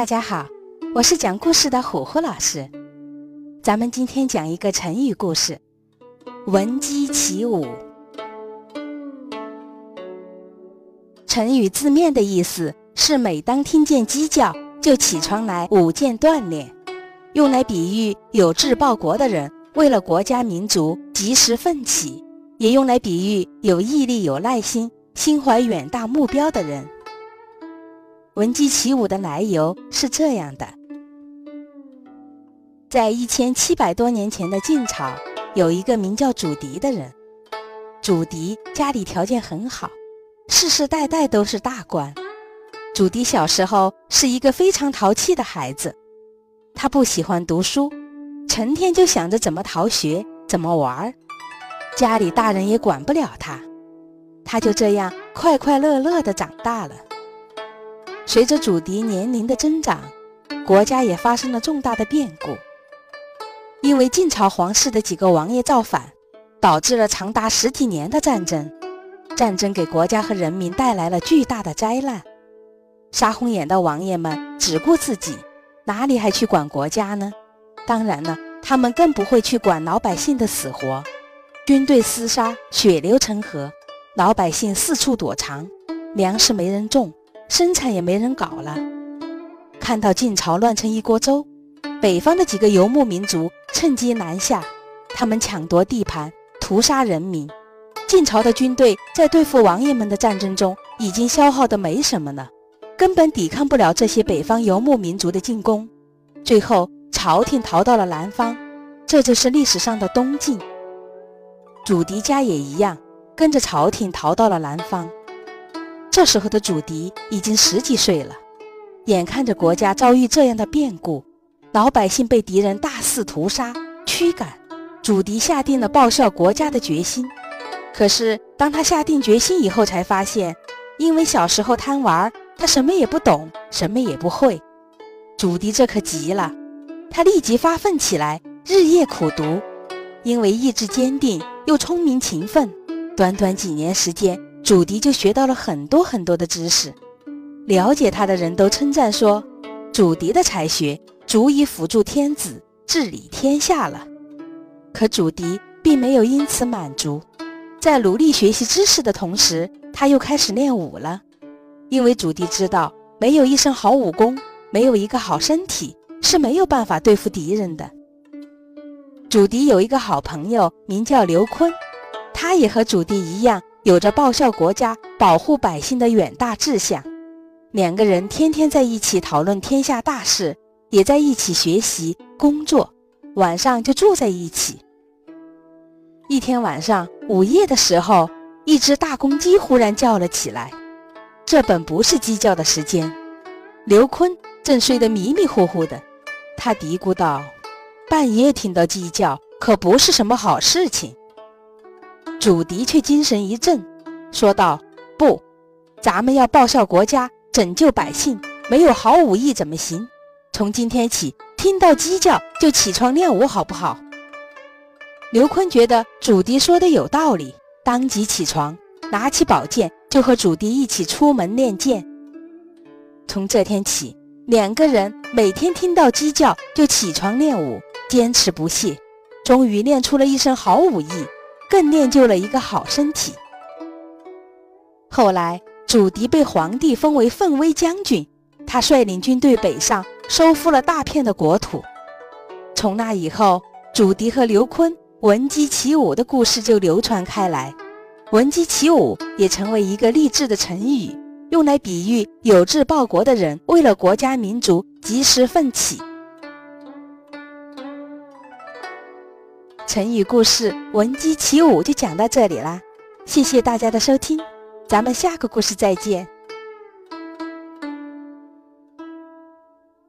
大家好，我是讲故事的虎虎老师。咱们今天讲一个成语故事“闻鸡起舞”。成语字面的意思是每当听见鸡叫就起床来舞剑锻炼，用来比喻有志报国的人为了国家民族及时奋起，也用来比喻有毅力、有耐心、心怀远大目标的人。闻鸡起舞的来由是这样的：在一千七百多年前的晋朝，有一个名叫祖迪的人。祖迪家里条件很好，世世代代都是大官。祖迪小时候是一个非常淘气的孩子，他不喜欢读书，成天就想着怎么逃学、怎么玩儿。家里大人也管不了他，他就这样快快乐乐地长大了。随着祖迪年龄的增长，国家也发生了重大的变故。因为晋朝皇室的几个王爷造反，导致了长达十几年的战争。战争给国家和人民带来了巨大的灾难。杀红眼的王爷们只顾自己，哪里还去管国家呢？当然了，他们更不会去管老百姓的死活。军队厮杀，血流成河，老百姓四处躲藏，粮食没人种。生产也没人搞了。看到晋朝乱成一锅粥，北方的几个游牧民族趁机南下，他们抢夺地盘，屠杀人民。晋朝的军队在对付王爷们的战争中已经消耗的没什么了，根本抵抗不了这些北方游牧民族的进攻。最后，朝廷逃到了南方，这就是历史上的东晋。祖迪家也一样，跟着朝廷逃到了南方。这时候的祖迪已经十几岁了，眼看着国家遭遇这样的变故，老百姓被敌人大肆屠杀、驱赶，祖迪下定了报效国家的决心。可是，当他下定决心以后，才发现，因为小时候贪玩，他什么也不懂，什么也不会。祖迪这可急了，他立即发奋起来，日夜苦读。因为意志坚定又聪明勤奋，短短几年时间。祖迪就学到了很多很多的知识，了解他的人都称赞说，祖迪的才学足以辅助天子治理天下了。可祖迪并没有因此满足，在努力学习知识的同时，他又开始练武了。因为祖迪知道，没有一身好武功，没有一个好身体，是没有办法对付敌人的。祖迪有一个好朋友，名叫刘坤，他也和祖迪一样。有着报效国家、保护百姓的远大志向，两个人天天在一起讨论天下大事，也在一起学习工作，晚上就住在一起。一天晚上午夜的时候，一只大公鸡忽然叫了起来。这本不是鸡叫的时间，刘坤正睡得迷迷糊糊的，他嘀咕道：“半夜听到鸡叫，可不是什么好事情。”祖迪却精神一振，说道：“不，咱们要报效国家，拯救百姓。没有好武艺怎么行？从今天起，听到鸡叫就起床练武，好不好？”刘坤觉得祖迪说的有道理，当即起床，拿起宝剑就和祖迪一起出门练剑。从这天起，两个人每天听到鸡叫就起床练武，坚持不懈，终于练出了一身好武艺。更练就了一个好身体。后来，祖迪被皇帝封为奋威将军，他率领军队北上，收复了大片的国土。从那以后，祖迪和刘坤闻鸡起舞的故事就流传开来。闻鸡起舞也成为一个励志的成语，用来比喻有志报国的人为了国家民族及时奋起。成语故事“闻鸡起舞”就讲到这里啦，谢谢大家的收听，咱们下个故事再见。